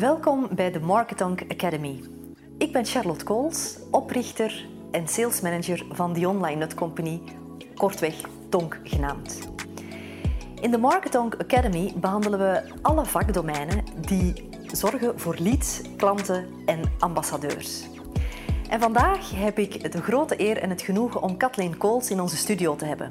Welkom bij de Marketonk Academy. Ik ben Charlotte Kools, oprichter en salesmanager van The Online Nut Company, kortweg Tonk genaamd. In de Marketonk Academy behandelen we alle vakdomeinen die zorgen voor leads, klanten en ambassadeurs. En vandaag heb ik de grote eer en het genoegen om Kathleen Kools in onze studio te hebben.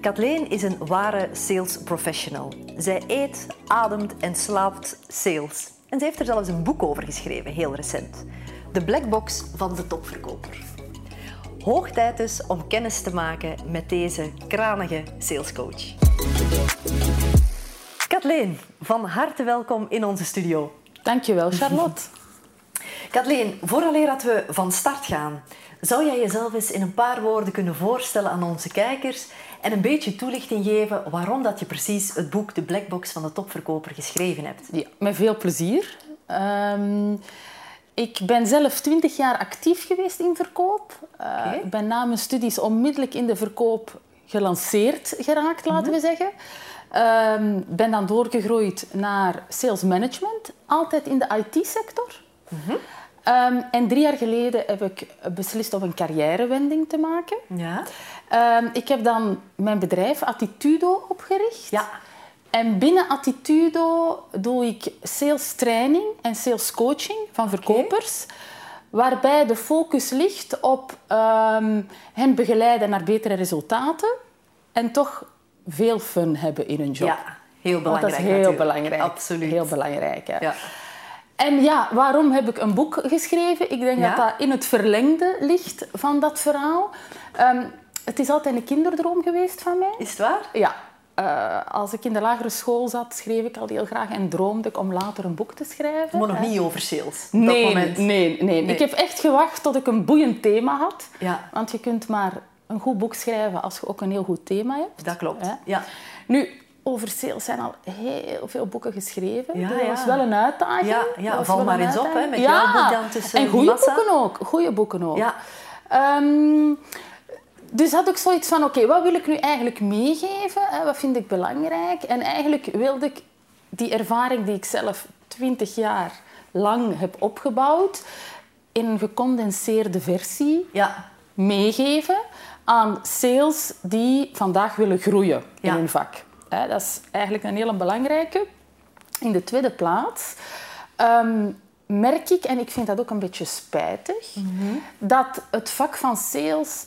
Kathleen is een ware sales professional. Zij eet, ademt en slaapt sales. En ze heeft er zelfs een boek over geschreven, heel recent. De Black Box van de topverkoper. Hoog tijd dus om kennis te maken met deze kranige salescoach. Kathleen, van harte welkom in onze studio. Dankjewel, Charlotte. Kathleen, vooraleer dat we van start gaan, zou jij jezelf eens in een paar woorden kunnen voorstellen aan onze kijkers en een beetje toelichting geven waarom dat je precies het boek De Black Box van de topverkoper geschreven hebt? Ja, met veel plezier. Um, ik ben zelf twintig jaar actief geweest in verkoop. Uh, Ik ben na mijn studies onmiddellijk in de verkoop gelanceerd geraakt, laten we zeggen. Um, ben dan doorgegroeid naar sales management, altijd in de IT-sector. Mm um, en drie jaar geleden heb ik beslist om een carrièrewending te maken. Ja. Um, ik heb dan mijn bedrijf Attitudo opgericht. Ja. En binnen Attitudo doe ik sales training en sales coaching van verkopers. Okay. Waarbij de focus ligt op um, hen begeleiden naar betere resultaten. En toch veel fun hebben in hun job. Ja, heel belangrijk. Want dat is heel natuurlijk. belangrijk. Absoluut. Heel belangrijk. Hè. Ja. En ja, waarom heb ik een boek geschreven? Ik denk Ja? dat dat in het verlengde ligt van dat verhaal. Um, het is altijd een kinderdroom geweest van mij. Is het waar? Ja. Uh, als ik in de lagere school zat, schreef ik al heel graag en droomde ik om later een boek te schrijven. Maar nog niet over sales. op Nee, dat moment. nee, nee, Nee. Ik heb echt gewacht tot ik een boeiend thema had. Ja, Want je kunt maar een goed boek schrijven als je ook een heel goed thema hebt. dat klopt. hè. Ja. Nu, over sales zijn al heel veel boeken geschreven. Ja, dat ja. was wel een uitdaging. Ja, val maar een eens op, hè, met ja. jouw boek dan tussen En goede boeken ook. Goede boeken ook. Ja. Ehm, dus had ik zoiets van, oké, wat wil ik nu eigenlijk meegeven? Hè? Wat vind ik belangrijk? En eigenlijk wilde ik die ervaring die ik zelf twintig jaar lang heb opgebouwd, in een gecondenseerde versie ja. meegeven aan sales die vandaag willen groeien in hun vak. Dat is eigenlijk een hele belangrijke. In de tweede plaats ehm, merk ik, en ik vind dat ook een beetje spijtig, Mhm. dat het vak van sales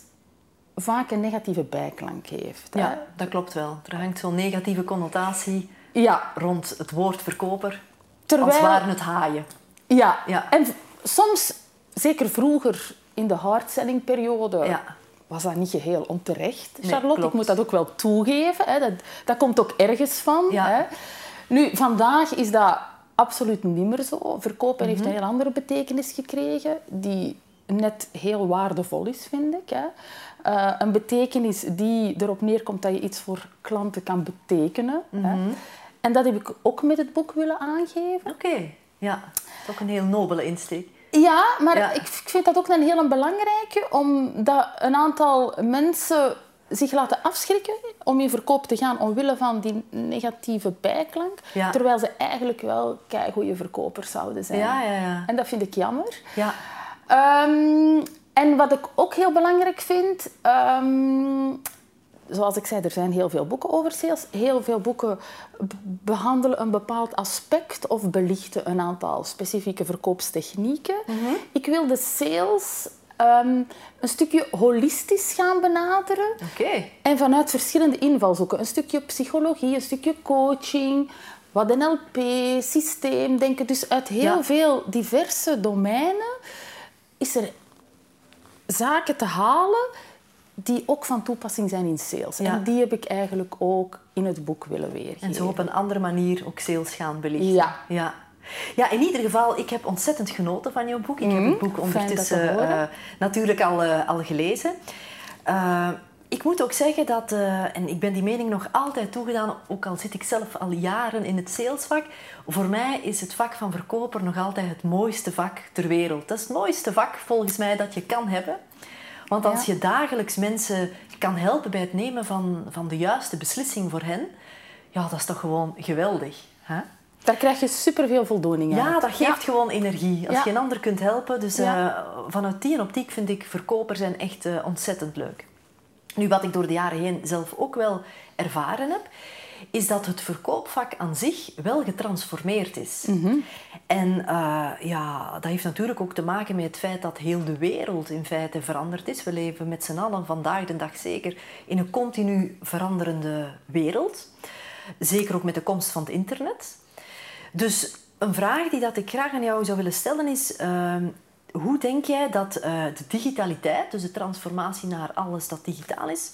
vaak een negatieve bijklank heeft. hè. ja, dat klopt wel. Er hangt zo'n negatieve connotatie ja, rond het woord verkoper. terwijl... Als waren het haaien. Ja. Ja. en soms, zeker vroeger in de hardselling-periode, Ja. Was dat niet geheel onterecht, Charlotte. Ik moet dat ook wel toegeven. Hè. Dat, dat komt ook ergens van. Ja. Hè. Nu, vandaag is dat absoluut niet meer zo. Verkopen heeft Mhm. een heel andere betekenis gekregen, die net heel waardevol is, vind ik. Hè. Eh, een betekenis die erop neerkomt dat je iets voor klanten kan betekenen. Hè. Mhm. En dat heb ik ook met het boek willen aangeven. Oké, ja. Toch een heel nobele insteek. Ja, maar Ja. ik ik vind dat ook een hele belangrijke, omdat een aantal mensen zich laten afschrikken om in verkoop te gaan omwille van die negatieve bijklank, Ja. terwijl ze eigenlijk wel goede verkopers zouden zijn. Ja, ja, ja. En dat vind ik jammer. Ja, Ehm, en wat ik ook heel belangrijk vind, ehm, zoals ik zei, er zijn heel veel boeken over sales. Heel veel boeken behandelen een bepaald aspect of belichten een aantal specifieke verkoopstechnieken. Ik wil de sales ehm, een stukje holistisch gaan benaderen. En vanuit verschillende invalshoeken. Een stukje psychologie, een stukje coaching, wat NLP, systeemdenken. Dus uit heel Ja. veel diverse domeinen is er zaken te halen die ook van toepassing zijn in sales. Ja. En die heb ik eigenlijk ook in het boek willen weergeven. En zo op een andere manier ook sales gaan belichten. Ja. ja. Ja, in ieder geval, ik heb ontzettend genoten van jouw boek. Ik heb het boek dat te ondertussen eh, natuurlijk al, eh, al gelezen. Eh, ik moet ook zeggen dat, en ik ben die mening nog altijd toegedaan, ook al zit ik zelf al jaren in het salesvak, voor mij is het vak van verkoper nog altijd het mooiste vak ter wereld. Dat is het mooiste vak volgens mij dat je kan hebben. Want als Ja. je dagelijks mensen kan helpen bij het nemen van, van de juiste beslissing voor hen, ja, dat is toch gewoon geweldig. Hè? Daar krijg je superveel voldoening Ja, uit. dat geeft gewoon energie. Als Ja. je een ander kunt helpen. Dus Ja. eh, vanuit die optiek vind ik verkoper zijn echt eh, ontzettend leuk. Nu, wat ik door de jaren heen zelf ook wel ervaren heb, is dat het verkoopvak aan zich wel getransformeerd is. En eh, ja, dat heeft natuurlijk ook te maken met het feit dat heel de wereld in feite veranderd is. We leven met z'n allen vandaag de dag zeker in een continu veranderende wereld. Zeker ook met de komst van het internet. Dus een vraag die dat ik graag aan jou zou willen stellen is... ehm, hoe denk jij dat eh, de digitaliteit, dus de transformatie naar alles dat digitaal is,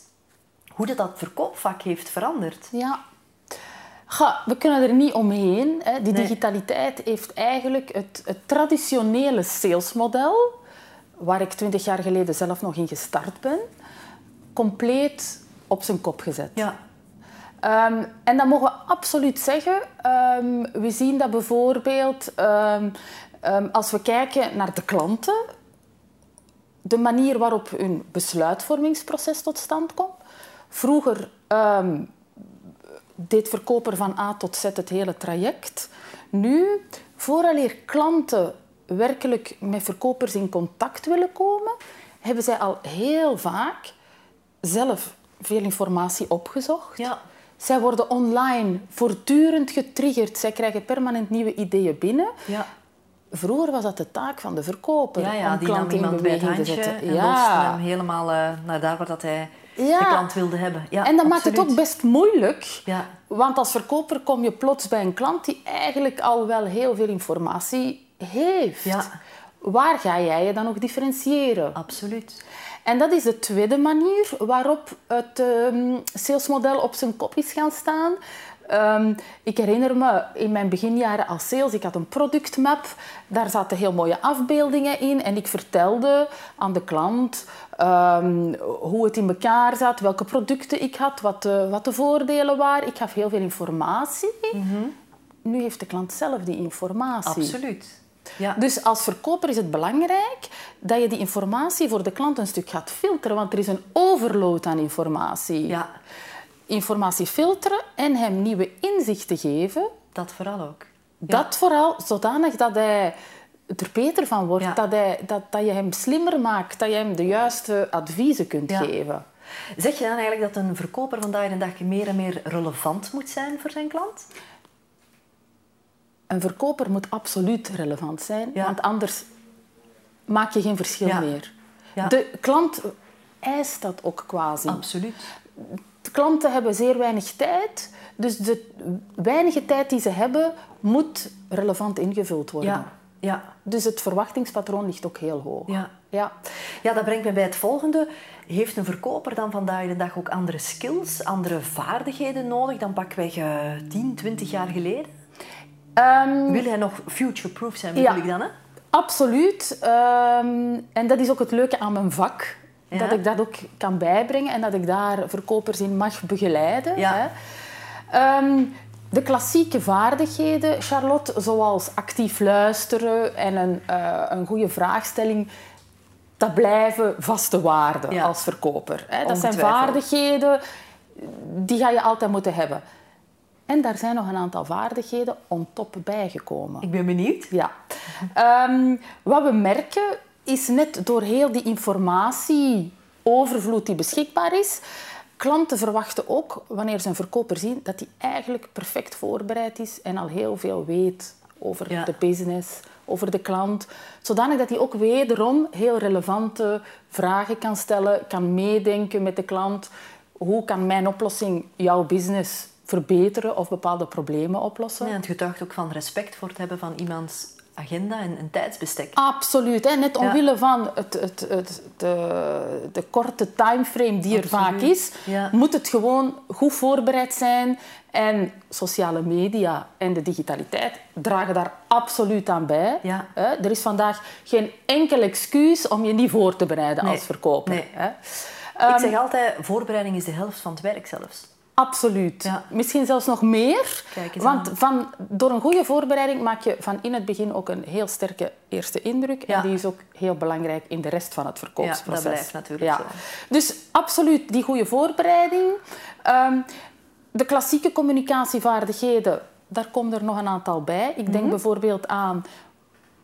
hoe dat, dat verkoopvak heeft veranderd? Ja. Ga, we kunnen er niet omheen. Hè. Die Nee. digitaliteit heeft eigenlijk het, het traditionele salesmodel, waar ik twintig jaar geleden zelf nog in gestart ben, compleet op zijn kop gezet. Ja, Ehm, en dat mogen we absoluut zeggen. Ehm, we zien dat bijvoorbeeld ehm, als we kijken naar de klanten, de manier waarop hun besluitvormingsproces tot stand komt. Vroeger deed verkoper van A tot Z het hele traject. Nu, vooraleer klanten werkelijk met verkopers in contact willen komen, hebben zij al heel vaak zelf veel informatie opgezocht. ja, Zij worden online voortdurend getriggerd. Zij krijgen permanent nieuwe ideeën binnen. ja. Vroeger was dat de taak van de verkoper ja, ja om klanten in beweging te zetten. en hem helemaal eh, naar daar waar dat hij Ja. de klant wilde hebben. Ja, en dat maakt het ook best moeilijk. Ja. Want als verkoper kom je plots bij een klant die eigenlijk al wel heel veel informatie heeft. Ja. Waar ga jij je dan nog differentiëren? Absoluut. En dat is de tweede manier waarop het ehm, salesmodel op zijn kop is gaan staan. Ehm, ik herinner me in mijn beginjaren als sales, ik had een productmap. Daar zaten heel mooie afbeeldingen in. En ik vertelde aan de klant ehm, hoe het in elkaar zat, welke producten ik had, wat de, wat de voordelen waren. Ik gaf heel veel informatie. Nu heeft de klant zelf die informatie. Absoluut. Ja. Dus als verkoper is het belangrijk dat je die informatie voor de klant een stuk gaat filteren, want er is een overload aan informatie. ja, Informatie filteren en hem nieuwe inzichten geven, dat vooral ook. dat vooral zodanig dat hij er beter van wordt, Ja. dat, hij, dat, dat je hem slimmer maakt, dat je hem de juiste adviezen kunt Ja. geven. Zeg je dan eigenlijk dat een verkoper vandaag de dag meer en meer relevant moet zijn voor zijn klant? Een verkoper moet absoluut relevant zijn, want anders maak je geen verschil meer. Ja. De klant eist dat ook quasi. Absoluut. Klanten hebben zeer weinig tijd, dus de weinige tijd die ze hebben moet relevant ingevuld worden. Ja, ja, Dus het verwachtingspatroon ligt ook heel hoog. ja. Ja. Ja, dat brengt me bij het volgende. Heeft een verkoper dan vandaag de dag ook andere skills, andere vaardigheden nodig dan pakweg eh 10, 20 jaar geleden? Ehm, Wil hij nog future-proof zijn, bedoel Ja. ik dan? Hè? Absoluut. Ehm, en dat is ook het leuke aan mijn vak. Ja. Dat ik dat ook kan bijbrengen en dat ik daar verkopers in mag begeleiden. Ja. Hè. Ehm, de klassieke vaardigheden, Charlotte, zoals actief luisteren en een, eh, een goede vraagstelling, dat blijven vaste waarden Ja. als verkoper. Hè. Dat zijn vaardigheden die ga je altijd moeten hebben. En daar zijn nog een aantal vaardigheden on top bijgekomen. Ik ben benieuwd. Ja. Ehm, wat we merken is net door heel die informatieovervloed die beschikbaar is, klanten verwachten ook, wanneer ze een verkoper zien, dat hij eigenlijk perfect voorbereid is en al heel veel weet over Ja. de business, over de klant. Zodanig dat hij ook wederom heel relevante vragen kan stellen, kan meedenken met de klant. Hoe kan mijn oplossing jouw business verbeteren of bepaalde problemen oplossen? Ja, en het getuigt ook van respect voor het hebben van iemands agenda en een tijdsbestek. Absoluut. Hè? Net Ja. omwille van het, het, het, de, de korte timeframe die er vaak is, Ja. moet het gewoon goed voorbereid zijn. En sociale media en de digitaliteit dragen daar absoluut aan bij. Ja. Er is vandaag geen enkel excuus om je niet voor te bereiden Nee. als verkoper. Nee. Ik zeg altijd, voorbereiding is de helft van het werk zelfs. Absoluut. Ja. Misschien zelfs nog meer. Want van, door een goede voorbereiding maak je van in het begin ook een heel sterke eerste indruk. Ja. En die is ook heel belangrijk in de rest van het verkoopsproces. Ja, dat blijft natuurlijk zo. Dus absoluut die goede voorbereiding. Ehm, de klassieke communicatievaardigheden daar komen er nog een aantal bij. Ik denk mhm. bijvoorbeeld aan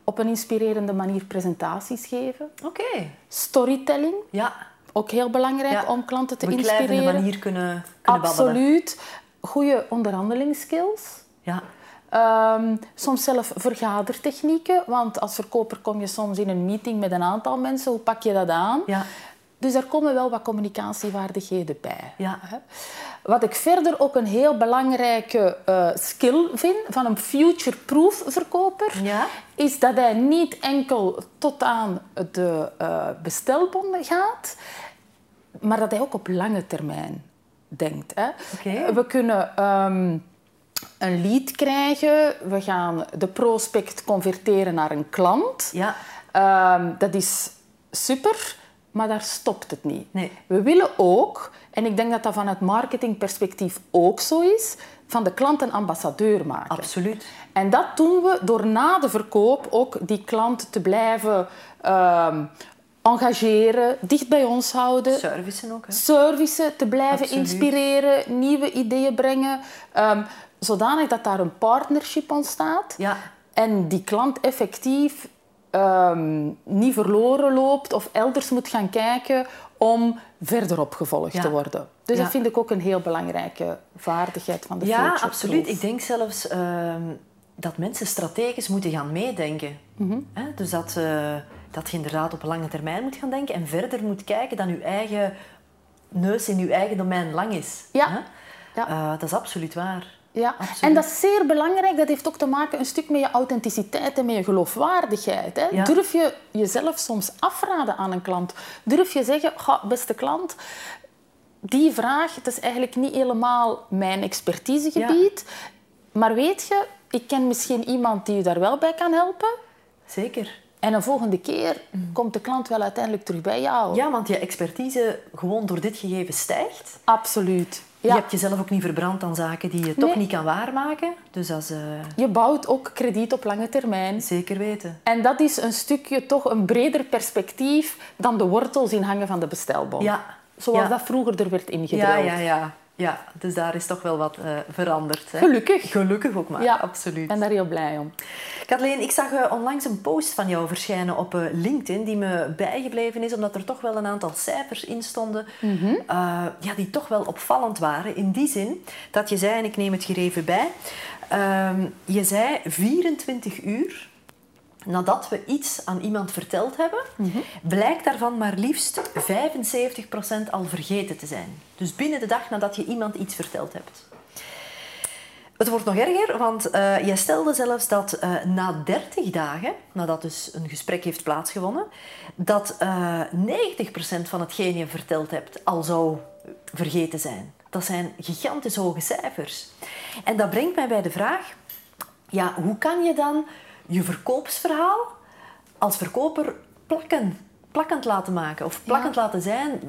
op een inspirerende manier presentaties geven. Oké. Storytelling. Ja. Ook heel belangrijk om klanten te op een inspireren. manier kunnen, kunnen Absoluut. Goede onderhandelingsskills. Ja. Um, soms zelf vergadertechnieken, want als verkoper kom je soms in een meeting met een aantal mensen. Hoe pak je dat aan? Ja. Dus daar komen wel wat communicatievaardigheden bij. Ja. Wat ik verder ook een heel belangrijke uh, skill vind van een future-proof verkoper, ja. is dat hij niet enkel tot aan de uh, bestelbonden gaat, maar dat hij ook op lange termijn denkt. Hè. Okay. We kunnen um, een lead krijgen, we gaan de prospect converteren naar een klant. Ja. Um, dat is super. Maar daar stopt het niet. Nee. We willen ook, en ik denk dat dat vanuit marketingperspectief ook zo is, van de klant een ambassadeur maken. Absoluut. En dat doen we door na de verkoop ook die klant te blijven uh, engageren, dicht bij ons houden. Servicen ook. Hè? Servicen, te blijven inspireren, nieuwe ideeën brengen. Um, zodanig dat daar een partnership ontstaat. Ja. En die klant effectief um, niet verloren loopt of elders moet gaan kijken om verder opgevolgd te worden. Dus dat vind ik ook een heel belangrijke vaardigheid van de Ja, absoluut. Ik denk zelfs uh, dat mensen strategisch moeten gaan meedenken. Mm Dus dat, uh, dat je inderdaad op lange termijn moet gaan denken en verder moet kijken dan je eigen neus in je eigen domein lang is. Ja. ja. Uh, dat is absoluut waar. Ja, en dat is zeer belangrijk. Dat heeft ook te maken een stuk met je authenticiteit en met je geloofwaardigheid. Hè? Durf je jezelf soms afraden aan een klant? Durf je zeggen, beste klant, die vraag, dat is eigenlijk niet helemaal mijn expertisegebied. Maar weet je, ik ken misschien iemand die je daar wel bij kan helpen. Zeker. En een volgende keer komt de klant wel uiteindelijk terug bij jou. Ja, want je expertise gewoon door dit gegeven stijgt. Absoluut. Je hebt jezelf ook niet verbrand aan zaken die je toch niet kan waarmaken. Dus als, uh... Je bouwt ook krediet op lange termijn. Zeker weten. En dat is een stukje toch een breder perspectief dan de wortels in hangen van de bestelbom. Ja. Zoals dat vroeger er werd ingedrukt. Ja, ja, ja. Ja, dus daar is toch wel wat uh, veranderd. Hè? Gelukkig. Gelukkig ook maar, ja, absoluut. Ik ben daar heel blij om. Kathleen, ik zag uh, onlangs een post van jou verschijnen op uh, LinkedIn die me bijgebleven is, omdat er toch wel een aantal cijfers in stonden mm -hmm. ja, die toch wel opvallend waren. In die zin dat je zei, en ik neem het hier even bij, ehm, je zei 24 uur nadat we iets aan iemand verteld hebben, Mhm. blijkt daarvan maar liefst 75% al vergeten te zijn. Dus binnen de dag nadat je iemand iets verteld hebt. Het wordt nog erger, want uh, jij stelde zelfs dat uh, na 30 dagen, nadat dus een gesprek heeft plaatsgevonden, dat uh, 90% van hetgeen je verteld hebt al zou vergeten zijn. Dat zijn gigantisch hoge cijfers. En dat brengt mij bij de vraag, ja, hoe kan je dan je verkoopsverhaal als verkoper plakken, plakkend laten maken of plakkend Ja. laten zijn,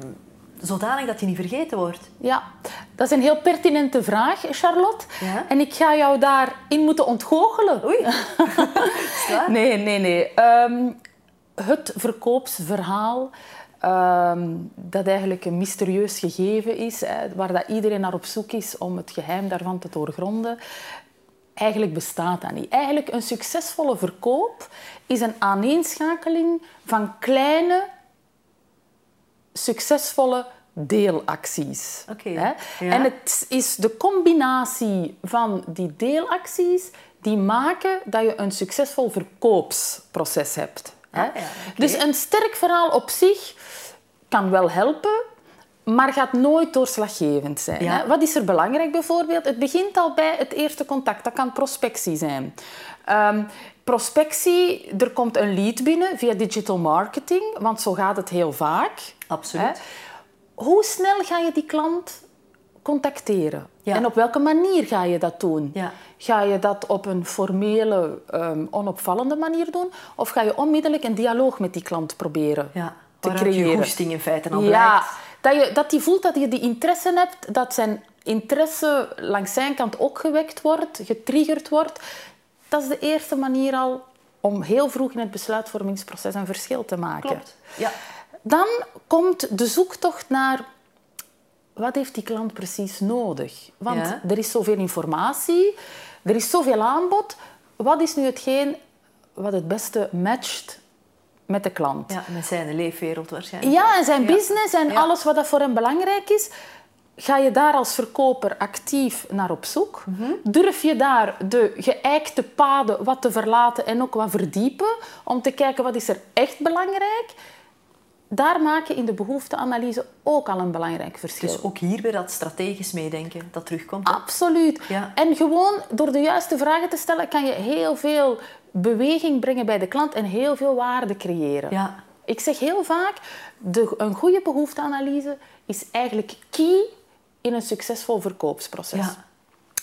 zodanig dat je niet vergeten wordt. Ja, dat is een heel pertinente vraag, Charlotte. Ja? En ik ga jou daarin moeten ontgoochelen. Oei? Nee, nee, nee. Ehm, het verkoopsverhaal, ehm, dat eigenlijk een mysterieus gegeven is, hè, waar dat iedereen naar op zoek is om het geheim daarvan te doorgronden, eigenlijk bestaat dat niet. Eigenlijk een succesvolle verkoop is een aaneenschakeling van kleine, succesvolle deelacties. Oké, Hè? ja. En het is de combinatie van die deelacties die maken dat je een succesvol verkoopsproces hebt. Hè? Ah, ja, oké. Dus een sterk verhaal op zich kan wel helpen, maar gaat nooit doorslaggevend zijn. Ja. Hè? Wat is er belangrijk bijvoorbeeld? Het begint al bij het eerste contact. Dat kan prospectie zijn. Ehm, prospectie, er komt een lead binnen via digital marketing, want zo gaat het heel vaak. Absoluut. Hè? Hoe snel ga je die klant contacteren? Ja. En op welke manier ga je dat doen? Ja. Ga je dat op een formele, ehm, onopvallende manier doen? Of ga je onmiddellijk een dialoog met die klant proberen Ja, te waaruit je creëren? goesting in feite al Ja, blijkt. Dat, je, dat hij voelt dat je die interesse hebt, dat zijn interesse langs zijn kant ook gewekt wordt, getriggerd wordt. Dat is de eerste manier al om heel vroeg in het besluitvormingsproces een verschil te maken. Klopt. Ja. Dan komt de zoektocht naar wat heeft die klant precies nodig? Want er is zoveel informatie, er is zoveel aanbod. Wat is nu hetgeen wat het beste matcht met de klant? Ja, met zijn leefwereld waarschijnlijk. Ja, en zijn business en alles wat dat voor hem belangrijk is. Ga je daar als verkoper actief naar op zoek? Mhm. Durf je daar de geëikte paden wat te verlaten en ook wat verdiepen om te kijken wat is er echt belangrijk? daar maak je in de behoefteanalyse ook al een belangrijk verschil. Dus ook hier weer dat strategisch meedenken dat terugkomt. Absoluut. Ja. En gewoon door de juiste vragen te stellen kan je heel veel beweging brengen bij de klant en heel veel waarde creëren. Ja. Ik zeg heel vaak, de, een goede behoefteanalyse is eigenlijk key in een succesvol verkoopsproces. Ja.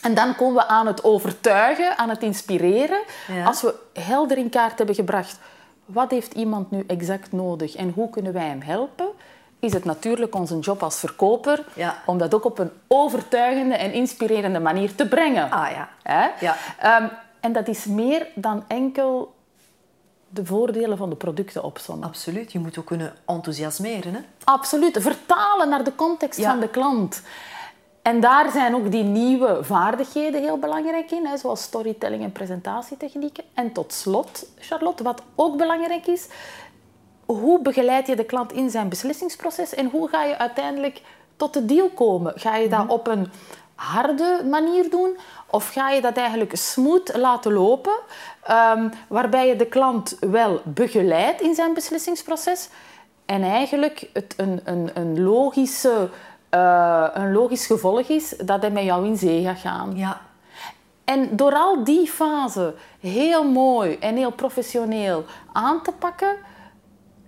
En dan komen we aan het overtuigen, aan het inspireren. Als we helder in kaart hebben gebracht wat heeft iemand nu exact nodig en hoe kunnen wij hem helpen, is het natuurlijk onze job als verkoper om dat ook op een overtuigende en inspirerende manier te brengen. Ah ja. Hè? ja. Ehm, en dat is meer dan enkel de voordelen van de producten opzommen. Absoluut. Je moet ook kunnen enthousiasmeren. Hè? Absoluut. Vertalen naar de context van de klant. En daar zijn ook die nieuwe vaardigheden heel belangrijk in, hè, zoals storytelling en presentatietechnieken. En tot slot, Charlotte, wat ook belangrijk is, hoe begeleid je de klant in zijn beslissingsproces en hoe ga je uiteindelijk tot de deal komen? Ga je dat mhm. op een harde manier doen of ga je dat eigenlijk smooth laten lopen, um, waarbij je de klant wel begeleidt in zijn beslissingsproces en eigenlijk het een, een, een logische uh, een logisch gevolg is dat hij met jou in zee gaat gaan. Ja. En door al die fasen heel mooi en heel professioneel aan te pakken,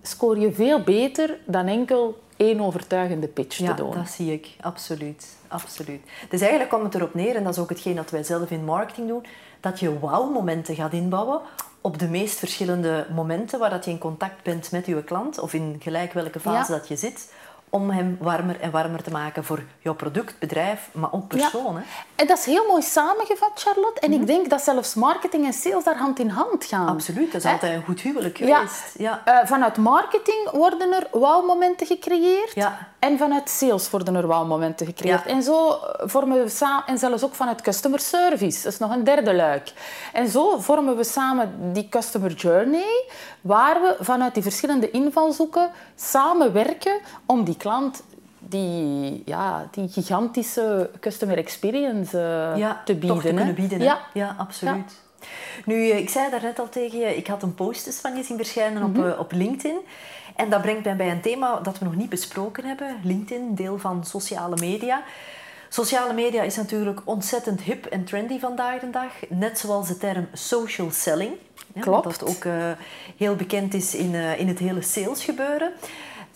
scoor je veel beter dan enkel één overtuigende pitch te doen. Ja, dat zie ik. Absoluut. Absoluut. Dus eigenlijk komt het erop neer, en dat is ook hetgeen dat wij zelf in marketing doen, dat je wow-momenten gaat inbouwen op de meest verschillende momenten waar dat je in contact bent met je klant of in gelijk welke fase dat je zit om hem warmer en warmer te maken voor jouw product, bedrijf, maar ook persoon. En dat is heel mooi samengevat, Charlotte. En ik mhm. denk dat zelfs marketing en sales daar hand in hand gaan. Absoluut, dat is altijd een goed huwelijk geweest. Ja. ja. Uh, vanuit marketing worden er wow-momenten gecreëerd. Ja. En vanuit sales worden er wow-momenten gecreëerd. En zo vormen we samen, en zelfs ook vanuit customer service, dat is nog een derde luik. En zo vormen we samen die customer journey, waar we vanuit die verschillende invalshoeken samenwerken om die klant die, ja, die gigantische customer experience uh, te bieden. te kunnen bieden. Ja. ja, absoluut. Nu, eh, ik zei daarnet al tegen je, ik had een post van je zien verschijnen op, mhm. eh, op LinkedIn. En dat brengt mij bij een thema dat we nog niet besproken hebben. LinkedIn, deel van sociale media. Sociale media is natuurlijk ontzettend hip en trendy vandaag de dag. Net zoals de term social selling. Ja, Klopt. Dat ook heel bekend is in, in het hele salesgebeuren.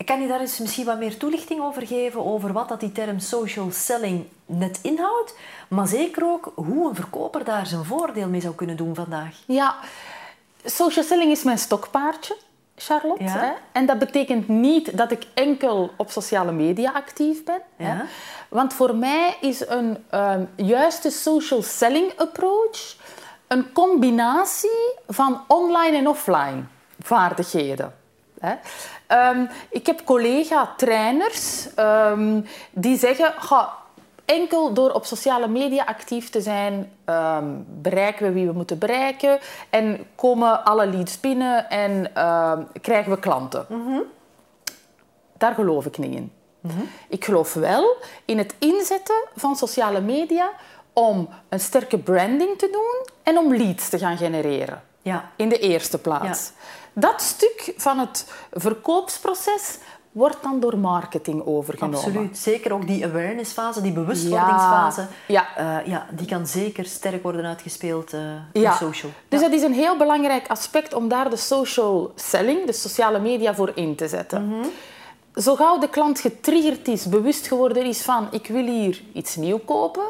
Kan je daar eens misschien wat meer toelichting over geven, over wat dat die term social selling net inhoudt, maar zeker ook hoe een verkoper daar zijn voordeel mee zou kunnen doen vandaag? Ja, social selling is mijn stokpaardje. Charlotte. Hè? En dat betekent niet dat ik enkel op sociale media actief ben. Ja. Hè? Want voor mij is een um, juiste social selling approach een combinatie van online en offline vaardigheden. Hè? Ehm, ik heb collega-trainers um, die zeggen... Ga, enkel door op sociale media actief te zijn, um, bereiken we wie we moeten bereiken en komen alle leads binnen en krijgen we klanten. Mm Daar geloof ik niet in. Mm -hmm. Ik geloof wel in het inzetten van sociale media om een sterke branding te doen en om leads te gaan genereren. Ja. In de eerste plaats. Ja. Dat stuk van het verkoopsproces wordt dan door marketing overgenomen. Absoluut. Zeker ook die awareness-fase, die bewustwordingsfase, ja. ja. Uh, ja die kan zeker sterk worden uitgespeeld uh, ja. social. Dus dat is een heel belangrijk aspect om daar de social selling, de sociale media, voor in te zetten. Mm -hmm. Zo gauw de klant getriggerd is, bewust geworden is van ik wil hier iets nieuw kopen,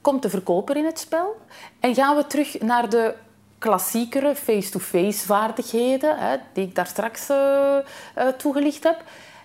komt de verkoper in het spel en gaan we terug naar de klassiekere face-to-face vaardigheden, hè, die ik daar straks uh, toegelicht heb.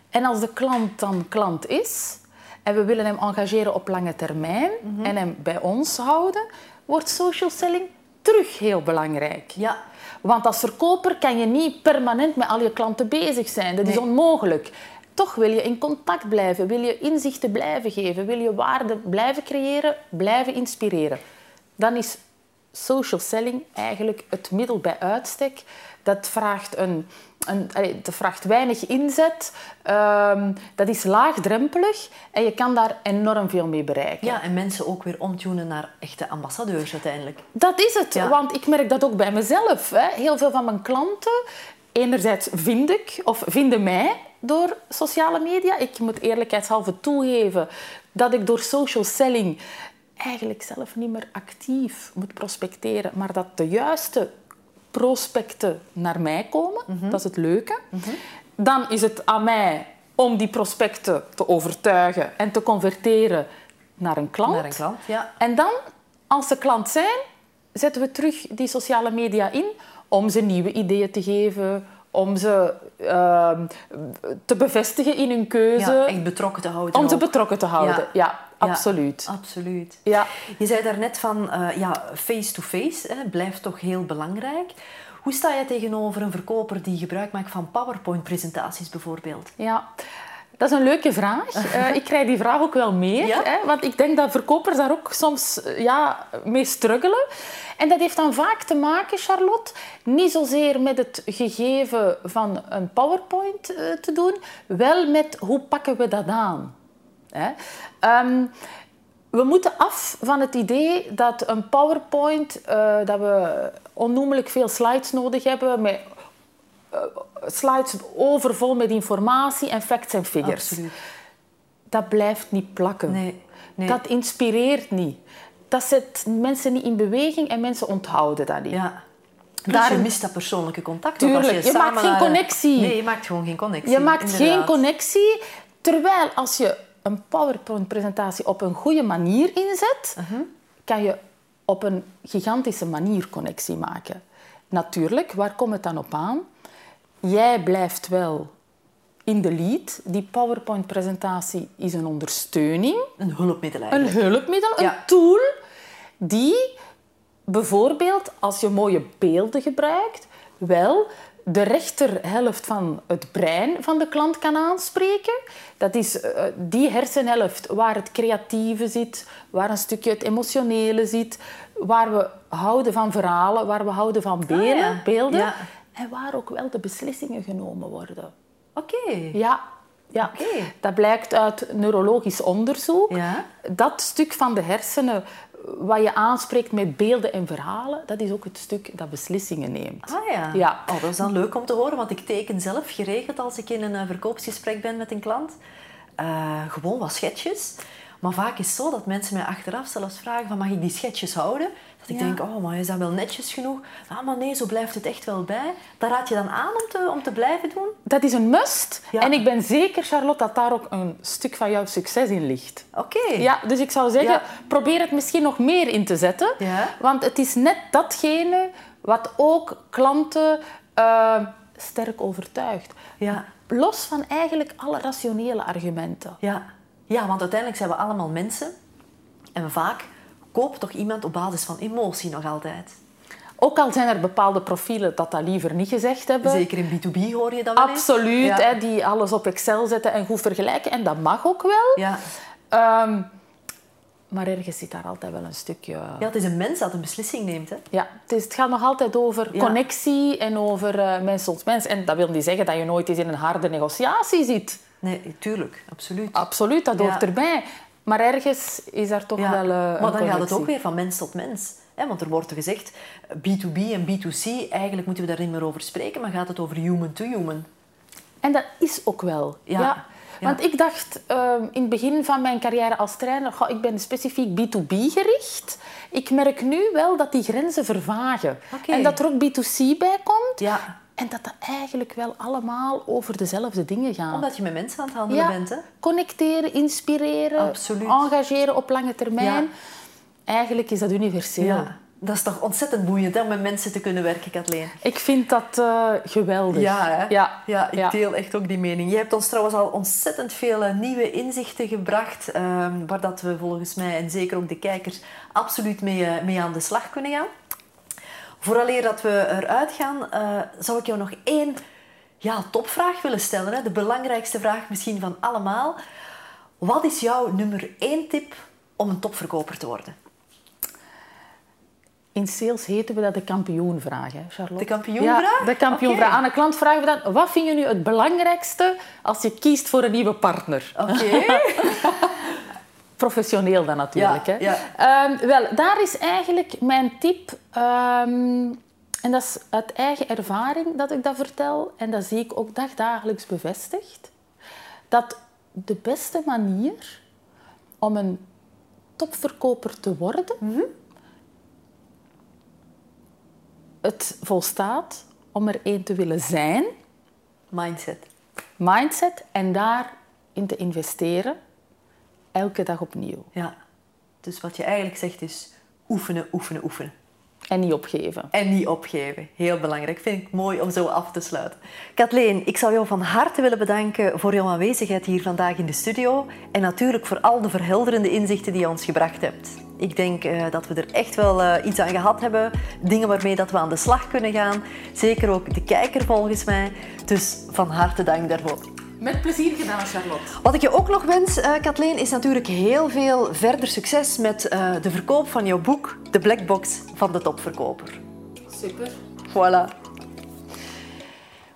En als de klant dan klant is en we willen hem engageren op lange termijn mhm. en hem bij ons houden, wordt social selling terug heel belangrijk. Ja. Want als verkoper kan je niet permanent met al je klanten bezig zijn. Dat is onmogelijk. toch wil je in contact blijven, wil je inzichten blijven geven, wil je waarde blijven creëren, blijven inspireren. Dan is social selling eigenlijk het middel bij uitstek. Dat vraagt, een, een, dat vraagt weinig inzet, um, dat is laagdrempelig en je kan daar enorm veel mee bereiken. Ja, en mensen ook weer omtunen naar echte ambassadeurs uiteindelijk. Dat is het, want ik merk dat ook bij mezelf. Hè. Heel veel van mijn klanten, enerzijds vind ik of vinden mij door sociale media. Ik moet eerlijkheidshalve toegeven dat ik door social selling eigenlijk zelf niet meer actief moet prospecteren, maar dat de juiste prospecten naar mij komen. Mhm. Dat is het leuke. Mhm. Dan is het aan mij om die prospecten te overtuigen en te converteren naar een klant. Naar een klant ja. En dan, als ze klant zijn, zetten we terug die sociale media in om ze nieuwe ideeën te geven, om ze uh, te bevestigen in hun keuze. Ja, echt betrokken te houden. Om ze betrokken te houden. Ja, absoluut. Ja. Je zei daarnet van, uh, ja, face-to-face blijft toch heel belangrijk. Hoe sta je tegenover een verkoper die gebruik maakt van PowerPoint-presentaties bijvoorbeeld? Ja, dat is een leuke vraag. Uh, ik krijg die vraag ook wel meer. Hè, want ik denk dat verkopers daar ook soms eh, ja, mee struggelen. En dat heeft dan vaak te maken, Charlotte, niet zozeer met het gegeven van een PowerPoint uh, te doen, wel met hoe pakken we dat aan. Hè? Um, we moeten af van het idee dat een PowerPoint, uh, dat we onnoemelijk veel slides nodig hebben, met uh, slides overvol met informatie en facts en figures. Absoluut. Dat blijft niet plakken. Nee, nee. Dat inspireert niet. Dat zet mensen niet in beweging en mensen onthouden dat niet. Ja. Daar je mist dat persoonlijke contact. Tuurlijk, als je, je maakt geen connectie. Nee, je maakt gewoon geen connectie. Je maakt inderdaad. geen connectie. Terwijl als je een PowerPoint-presentatie op een goede manier inzet, uh -huh. kan je op een gigantische manier connectie maken. Natuurlijk, waar komt het dan op aan? Jij blijft wel in de lead. Die PowerPoint-presentatie is een ondersteuning. Een hulpmiddel Een hulpmiddel, ja. een tool die bijvoorbeeld, als je mooie beelden gebruikt, wel de rechterhelft van het brein van de klant kan aanspreken. Dat is uh, die hersenhelft waar het creatieve zit, waar een stukje het emotionele zit, waar we houden van verhalen, waar we houden van beelden, ah, ja. beelden ja. en waar ook wel de beslissingen genomen worden. Oké. Okay. Ja. Ja, okay. dat blijkt uit neurologisch onderzoek. Ja. Dat stuk van de hersenen wat je aanspreekt met beelden en verhalen, dat is ook het stuk dat beslissingen neemt. Ah ja. ja. Oh, dat is dan leuk om te horen, want ik teken zelf geregeld als ik in een verkoopsgesprek ben met een klant. Uh, gewoon wat schetsjes. Maar vaak is het zo dat mensen mij achteraf zelfs vragen van mag ik die schetsjes houden? Dat ik Ja. denk, oh, maar is dat wel netjes genoeg? Ah, maar nee, zo blijft het echt wel bij. Dat raad je dan aan om te, om te blijven doen? Dat is een must. Ja. En ik ben zeker, Charlotte, dat daar ook een stuk van jouw succes in ligt. Oké. Ja, dus ik zou zeggen, Ja. probeer het misschien nog meer in te zetten. Ja. Want het is net datgene wat ook klanten eh, sterk overtuigt. Ja. Los van eigenlijk alle rationele argumenten. Ja. ja, want uiteindelijk zijn we allemaal mensen. En vaak koopt toch iemand op basis van emotie nog altijd. Ook al zijn er bepaalde profielen dat dat liever niet gezegd hebben. Zeker in B2B hoor je dat wel. Absoluut, Ja. hè, die alles op Excel zetten en goed vergelijken. En dat mag ook wel. Ja. Ehm, maar ergens zit daar altijd wel een stukje... ja, het is een mens dat een beslissing neemt. Hè? Ja, het, is, het gaat nog altijd over Ja. connectie en over eh, mens tot mens. En dat wil niet zeggen dat je nooit eens in een harde negotiatie zit. Nee, tuurlijk, absoluut. Absoluut, dat hoort Ja. erbij. Maar ergens is daar toch Ja, wel eh, maar een dan gaat het ook weer van mens tot mens. Hè? Want er wordt gezegd, B2B en B2C, eigenlijk moeten we daar niet meer over spreken, maar gaat het over human to human. En dat is ook wel. Ja. Ja. Want ik dacht ehm, in het begin van mijn carrière als trainer, goh, ik ben specifiek B2B gericht. Ik merk nu wel dat die grenzen vervagen. En dat er ook B2C bij komt. Ja, En dat dat eigenlijk wel allemaal over dezelfde dingen gaat. omdat je met mensen aan het handelen Ja, bent. Hè? connecteren, inspireren, Absoluut. engageren op lange termijn. Ja. Eigenlijk is dat universeel. Ja. Dat is toch ontzettend boeiend hè, om met mensen te kunnen werken, Kathleen. Ik vind dat eh, geweldig. Ja, hè? Ja. ja ik deel echt ook die mening. Je hebt ons trouwens al ontzettend veel eh, nieuwe inzichten gebracht, ehm, waar dat we volgens mij en zeker ook de kijkers absoluut mee, eh, mee aan de slag kunnen gaan. Vooraleer dat we eruit gaan, eh, zou ik jou nog één ja, topvraag willen stellen. Hè? De belangrijkste vraag misschien van allemaal. Wat is jouw nummer één tip om een topverkoper te worden? In sales heten we dat de kampioenvraag, hè, Charlotte? De kampioenvraag? Ja, de kampioenvraag. Okay. Aan een klant vragen we dan, wat vind je nu het belangrijkste als je kiest voor een nieuwe partner? Oké. Professioneel dan natuurlijk. Ja, hè. Ja. Um, wel, daar is eigenlijk mijn tip... Um, en dat is uit eigen ervaring dat ik dat vertel. En dat zie ik ook dagdagelijks bevestigd. Dat de beste manier om een topverkoper te worden... Mm -hmm. het volstaat om er één te willen zijn. Mindset. Mindset en daarin te investeren. Elke dag opnieuw. Ja. Dus wat je eigenlijk zegt is oefenen, oefenen, oefenen. En niet opgeven. En niet opgeven. Heel belangrijk. Vind ik mooi om zo af te sluiten. Kathleen, ik zou jou van harte willen bedanken voor jouw aanwezigheid hier vandaag in de studio. En natuurlijk voor al de verhelderende inzichten die je ons gebracht hebt. Ik denk uh, dat we er echt wel uh, iets aan gehad hebben. Dingen waarmee dat we aan de slag kunnen gaan. Zeker ook de kijker volgens mij. Dus van harte dank daarvoor. Met plezier gedaan, Charlotte. Wat ik je ook nog wens, uh, Kathleen, is natuurlijk heel veel verder succes met uh, de verkoop van jouw boek, De Black Box van de topverkoper. Super. Voilà.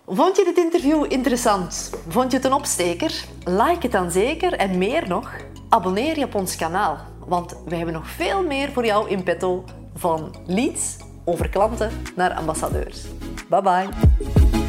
Vond je dit interview interessant? Vond je het een opsteker? Like het dan zeker en meer nog, abonneer je op ons kanaal. Want we hebben nog veel meer voor jou in petto van leads over klanten naar ambassadeurs. Bye bye.